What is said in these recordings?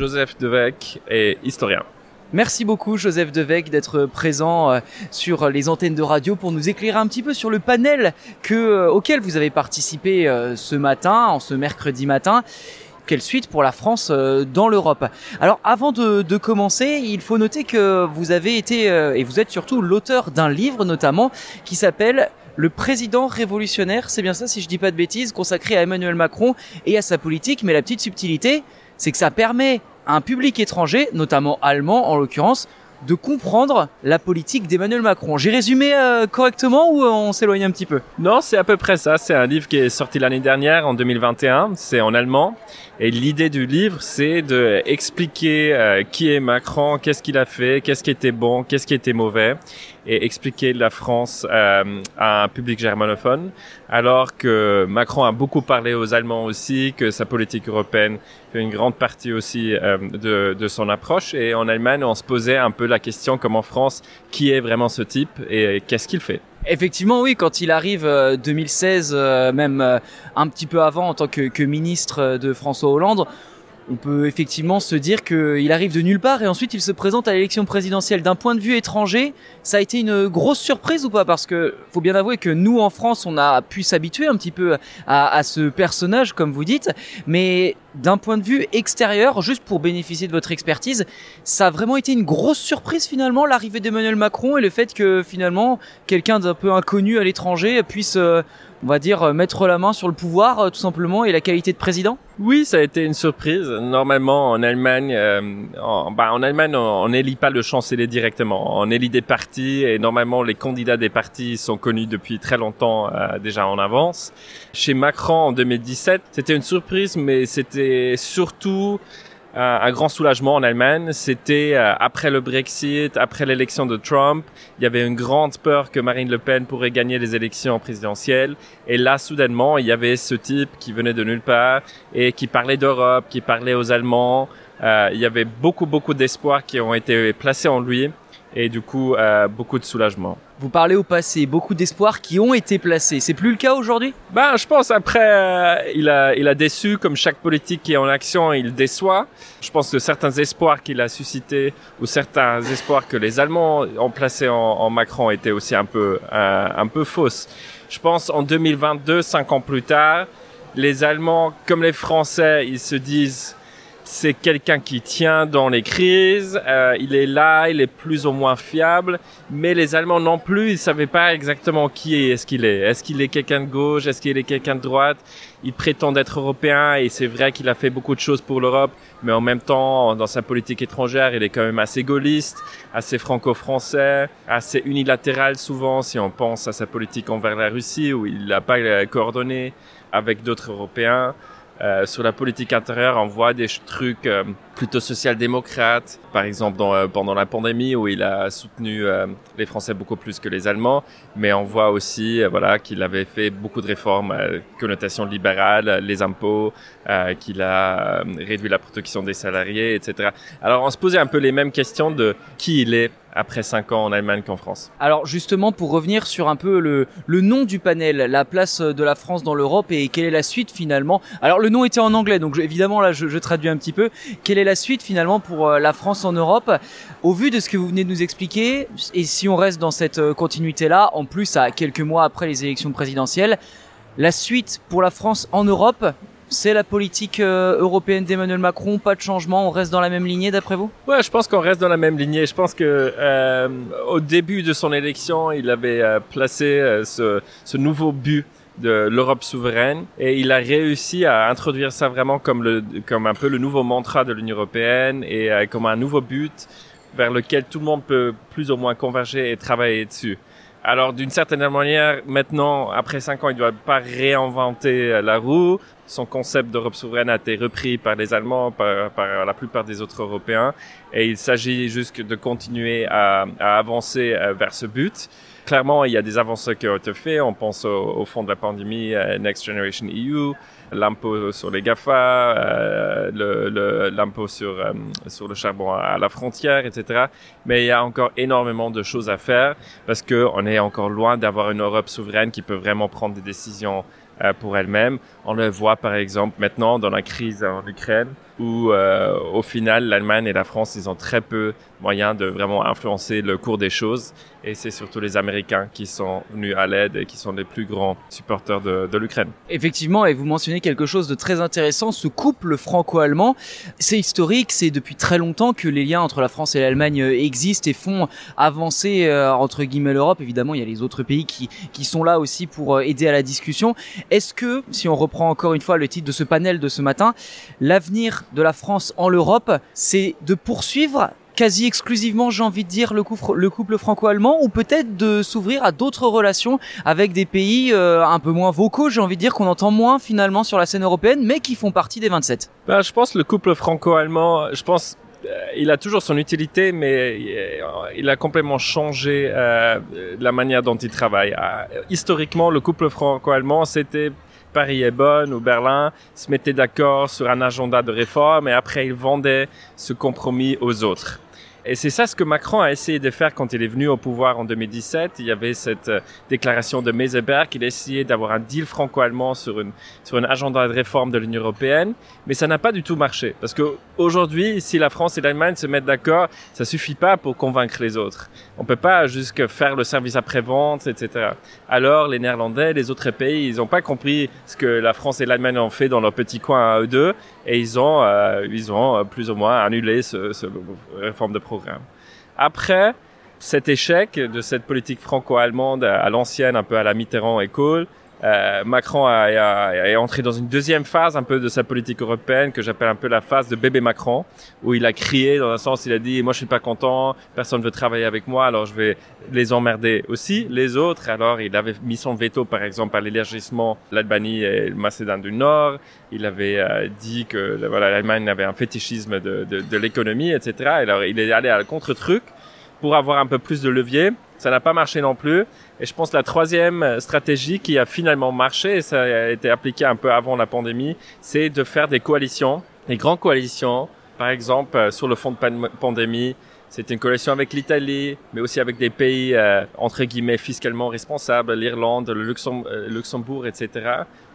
Joseph Devec est historien. Merci beaucoup Joseph Devec d'être présent euh, sur les antennes de radio pour nous éclairer un petit peu sur le panel euh, auquel vous avez participé euh, ce matin, en ce mercredi matin. Quelle suite pour la France dans l'Europe Alors avant de, commencer, il faut noter que vous avez été, et vous êtes surtout l'auteur d'un livre notamment, qui s'appelle le président révolutionnaire, c'est bien ça si je dis pas de bêtises, consacré à Emmanuel Macron et à sa politique, mais la petite subtilité, c'est que ça permet un public étranger, notamment allemand en l'occurrence, de comprendre la politique d'Emmanuel Macron. J'ai résumé euh, correctement ou euh, on s'éloigne un petit peu? Non, c'est à peu près ça. C'est un livre qui est sorti l'année dernière, en 2021. C'est en allemand. Et l'idée du livre, c'est de expliquer euh, qui est Macron, qu'est-ce qu'il a fait, qu'est-ce qui était bon, qu'est-ce qui était mauvais, et expliquer la France à un public germanophone. Alors que Macron a beaucoup parlé aux Allemands aussi, que sa politique européenne fait une grande partie aussi de, de son approche. Et en Allemagne, on se posait un peu la question, comme en France, qui est vraiment ce type et qu'est-ce qu'il fait? Effectivement, oui, quand il arrive 2016, euh, euh, même euh, un petit peu avant en tant que, que ministre de François Hollande, on peut effectivement se dire qu'il arrive de nulle part et ensuite il se présente à l'élection présidentielle. D'un point de vue étranger, ça a été une grosse surprise ou pas? Parce que faut bien avouer que nous en France, on a pu s'habituer un petit peu à, à, ce personnage, comme vous dites, mais d'un point de vue extérieur, juste pour bénéficier de votre expertise, ça a vraiment été une grosse surprise finalement l'arrivée d'Emmanuel Macron et le fait que finalement quelqu'un d'un peu inconnu à l'étranger puisse euh, on va dire, mettre la main sur le pouvoir, euh, tout simplement, et la qualité de président? Oui, ça a été une surprise. Normalement, en Allemagne, euh, en, bah, en Allemagne, on n'élit pas le chancelier directement. On élit des partis, et normalement, les candidats des partis sont connus depuis très longtemps, déjà en avance. Chez Macron, en 2017, c'était une surprise, mais c'était surtout un grand soulagement en Allemagne. C'était euh, après le Brexit, après l'élection de Trump, il y avait une grande peur que Marine Le Pen pourrait gagner les élections présidentielles. Et là, soudainement, il y avait ce type qui venait de nulle part et qui parlait d'Europe, qui parlait aux Allemands. Euh, il y avait beaucoup, beaucoup d'espoir qui ont été placés en lui et du coup, euh, beaucoup de soulagement. Vous parlez au passé, beaucoup d'espoirs qui ont été placés. C'est plus le cas aujourd'hui? Ben, je pense après, euh, il a, il a déçu comme chaque politique qui est en action, il déçoit. Je pense que certains espoirs qu'il a suscités ou certains espoirs que les Allemands ont placés en, en Macron étaient aussi un peu, euh, un peu fausses. Je pense en 2022, cinq ans plus tard, les Allemands comme les Français, ils se disent c'est quelqu'un qui tient dans les crises, euh, il est là, il est plus ou moins fiable, mais les Allemands non plus, ils savaient pas exactement qui est-ce qu'il est. Est-ce qu'il est, quelqu'un de gauche, est-ce qu'il est quelqu'un de droite? Il prétend être européen et c'est vrai qu'il a fait beaucoup de choses pour l'Europe, mais en même temps, dans sa politique étrangère, il est quand même assez gaulliste, assez franco-français, assez unilatéral souvent si on pense à sa politique envers la Russie où il n'a pas coordonné avec d'autres Européens. Euh, sur la politique intérieure, on voit des trucs euh, plutôt social-démocrates, par exemple dans, euh, pendant la pandémie où il a soutenu les Français beaucoup plus que les Allemands, mais on voit aussi voilà qu'il avait fait beaucoup de réformes, connotation libérale, les impôts, qu'il a réduit la protection des salariés, etc. Alors on se posait un peu les mêmes questions de qui il est après 5 ans en Allemagne qu'en France. Alors justement, pour revenir sur un peu le, le nom du panel, la place de la France dans l'Europe et quelle est la suite finalement? Alors le nom était en anglais, donc évidemment là je, je, traduis un petit peu. Quelle est la suite finalement pour euh, la France en Europe? Au vu de ce que vous venez de nous expliquer, et si on reste dans cette euh, continuité-là, en plus à quelques mois après les élections présidentielles, la suite pour la France en Europe, c'est la politique euh, européenne d'Emmanuel Macron, pas de changement, on reste dans la même lignée d'après vous? Ouais, je pense qu'on reste dans la même lignée. Je pense que euh, au début de son élection, il avait euh, placé euh, ce, ce, nouveau but de l'Europe souveraine et il a réussi à introduire ça vraiment comme le comme un peu le nouveau mantra de l'Union européenne et comme un nouveau but vers lequel tout le monde peut plus ou moins converger et travailler dessus. Alors d'une certaine manière, maintenant, après cinq ans, il ne doit pas réinventer la roue son concept d'Europe souveraine a été repris par les Allemands, par, la plupart des autres Européens, et il s'agit juste de continuer à, à, avancer euh, vers ce but. Clairement, il y a des avancées qui ont été faites. On pense au, au fond de la pandémie, Next Generation EU, l'impôt sur les GAFA, euh, l'impôt sur, euh, sur le charbon à la frontière, etc. Mais il y a encore énormément de choses à faire parce qu'on est encore loin d'avoir une Europe souveraine qui peut vraiment prendre des décisions euh, pour elle-même. On le voit par exemple maintenant dans la crise en Ukraine. Où euh, au final l'Allemagne et la France ils ont très peu moyens de vraiment influencer le cours des choses et c'est surtout les Américains qui sont venus à l'aide et qui sont les plus grands supporters de, de l'Ukraine. Effectivement, et vous mentionnez quelque chose de très intéressant, ce couple franco-allemand, c'est historique, c'est depuis très longtemps que les liens entre la France et l'Allemagne euh, existent et font avancer euh, entre guillemets l'Europe. Évidemment, il y a les autres pays qui, qui sont là aussi pour aider à la discussion. Est-ce que, si on reprend encore une fois le titre de ce panel de ce matin, l'avenir de la France en l'Europe, c'est de poursuivre quasi exclusivement, j'ai envie de dire, le couple, le couple franco-allemand, ou peut-être de s'ouvrir à d'autres relations avec des pays euh, un peu moins vocaux, j'ai envie de dire, qu'on entend moins finalement sur la scène européenne, mais qui font partie des 27 ben, Je pense le couple franco-allemand, je pense euh, il a toujours son utilité, mais euh, il a complètement changé la manière dont il travaille. historiquement, le couple franco-allemand, c'était Paris est bonne ou Berlin se mettaient d'accord sur un agenda de réforme et après ils vendaient ce compromis aux autres. Et c'est ça ce que Macron a essayé de faire quand il est venu au pouvoir en 2017. Il y avait cette euh, déclaration de Meseberg. Il a essayé d'avoir un deal franco-allemand sur une sur agenda de réforme de l'Union européenne, mais ça n'a pas du tout marché parce que aujourd'hui, si la France et l'Allemagne se mettent d'accord, ça suffit pas pour convaincre les autres. On peut pas juste faire le service après-vente, etc. Alors les Néerlandais, les autres pays, ils n'ont pas compris ce que la France et l'Allemagne ont fait dans leur petit coin à eux deux, et ils ont euh, ils ont euh, plus ou moins annulé ce, ce réforme de programme. Après cet échec de cette politique franco-allemande à l'ancienne, un peu à la Mitterrand et Kohl, euh, Macron a, est entré dans une deuxième phase un peu de sa politique européenne que j'appelle un peu la phase de bébé Macron, où il a crié dans un sens, il a dit moi je suis pas content, personne veut travailler avec moi, alors je vais les emmerder aussi les autres. Alors il avait mis son veto par exemple à l'élargissement l'Albanie et le Macédoine du Nord. Il avait euh, dit que voilà l'Allemagne avait un fétichisme de, de, de l'économie, etc. Alors il est allé à contre-truc pour avoir un peu plus de levier. Ça n'a pas marché non plus. Et je pense que la troisième stratégie qui a finalement marché, et ça a été appliqué un peu avant la pandémie, c'est de faire des coalitions, des grandes coalitions. Par exemple, euh, sur le fond de pandémie, c'était une coalition avec l'Italie, mais aussi avec des pays euh, entre guillemets fiscalement responsables, l'Irlande, le euh, Luxembourg, etc.,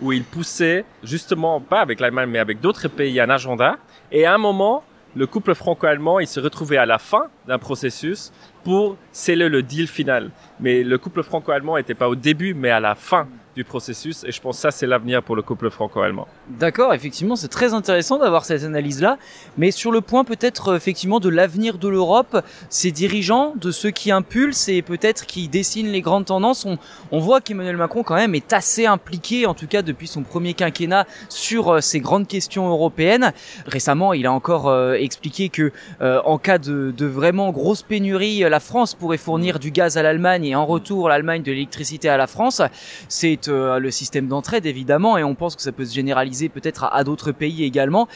où ils poussaient justement pas avec l'Allemagne, mais avec d'autres pays un agenda. Et à un moment, le couple franco-allemand, il se retrouvait à la fin d'un processus pour sceller le deal final. Mais le couple franco-allemand n'était pas au début, mais à la fin du processus. Et je pense que ça, c'est l'avenir pour le couple franco-allemand. D'accord, effectivement, c'est très intéressant d'avoir cette analyse-là. Mais sur le point peut-être euh, effectivement de l'avenir de l'Europe, ces dirigeants, de ceux qui impulsent et peut-être qui dessinent les grandes tendances, on, voit qu'Emmanuel Macron quand même est assez impliqué, en tout cas depuis son premier quinquennat, sur euh, ces grandes questions européennes. Récemment, il a encore euh, expliqué que en cas de vraiment grosse pénurie, la France pourrait fournir du gaz à l'Allemagne et en retour l'Allemagne de l'électricité à la France. C'est euh, le système d'entraide évidemment et on pense que ça peut se généraliser peut-être à, d'autres pays également.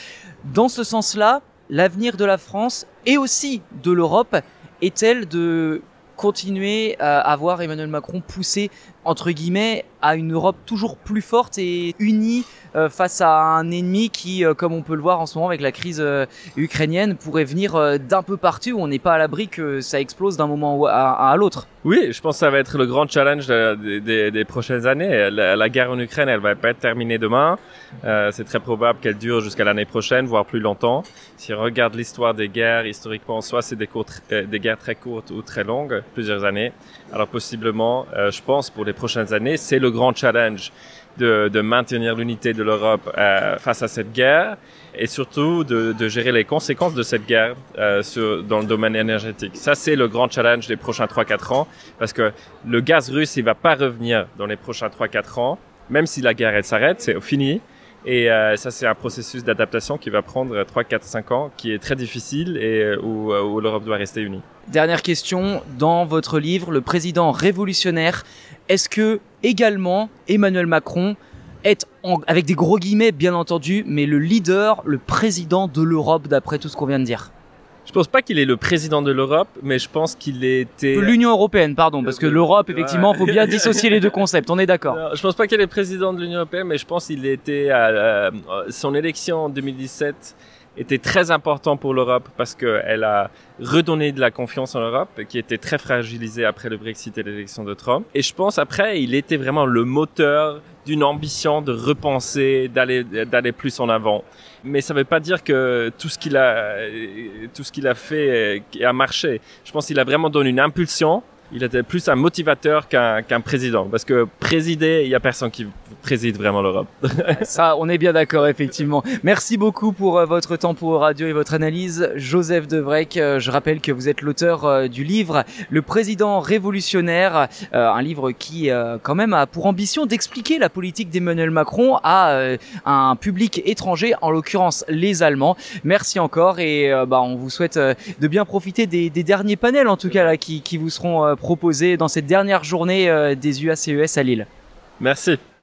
Dans ce sens-là, l'avenir de la France et aussi de l'Europe est-elle de continuer à voir Emmanuel Macron pousser entre guillemets à une Europe toujours plus forte et unie euh, face à un ennemi qui, euh, comme on peut le voir en ce moment avec la crise euh, ukrainienne, pourrait venir d'un peu partout. On n'est pas à l'abri que ça explose d'un moment à, l'autre. Oui, je pense que ça va être le grand challenge des, des, prochaines années. La, guerre en Ukraine, elle va pas être terminée demain. C'est très probable qu'elle dure jusqu'à l'année prochaine, voire plus longtemps. Si on regarde l'histoire des guerres, historiquement, soit c'est des, des guerres très courtes ou très longues, plusieurs années. Alors possiblement, je pense pour les prochaines années, c'est le grand challenge de, maintenir l'unité de l'Europe euh, face à cette guerre et surtout de, gérer les conséquences de cette guerre euh, dans le domaine énergétique. Ça, c'est le grand challenge des prochains 3-4 ans parce que le gaz russe, il va pas revenir dans les prochains 3-4 ans, même si la guerre, elle s'arrête, c'est fini. Et euh, ça, c'est un processus d'adaptation qui va prendre 3, 4, 5 ans, qui est très difficile et où, où l'Europe doit rester unie. Dernière question, dans votre livre, le président révolutionnaire, est-ce que également Emmanuel Macron est, avec des gros guillemets bien entendu, mais le leader, le président de l'Europe d'après tout ce qu'on vient de dire? Je pense pas qu'il est le président de l'Europe, mais je pense qu'il était l'Union européenne, pardon, parce que l'Europe, effectivement, faut bien dissocier les deux concepts. On est d'accord. Je pense pas qu'il est président de l'Union européenne, mais je pense qu'il était à son élection en 2017 était très important pour l'Europe parce qu'elle a redonné de la confiance en l'Europe qui était très fragilisée après le Brexit et l'élection de Trump. Et je pense après, il était vraiment le moteur d'une ambition de repenser, d'aller d'aller plus en avant. Mais ça ne veut pas dire que tout ce qu'il a tout ce qu'il a fait a marché. Je pense qu'il a vraiment donné une impulsion il était plus un motivateur qu'un qu'un président. Parce que présider, il y a personne qui préside vraiment l'Europe. Ça, on est bien d'accord, effectivement. Merci beaucoup pour euh, votre temps pour radio et votre analyse. Joseph Devrec, euh, je rappelle que vous êtes l'auteur euh, du livre Le président révolutionnaire, un livre qui, quand même, a pour ambition d'expliquer la politique d'Emmanuel Macron à un public étranger, en l'occurrence les Allemands. Merci encore et bah, on vous souhaite de bien profiter des, des derniers panels, en tout cas, là, qui, qui vous seront proposés dans cette dernière journée des UACES à Lille. Merci.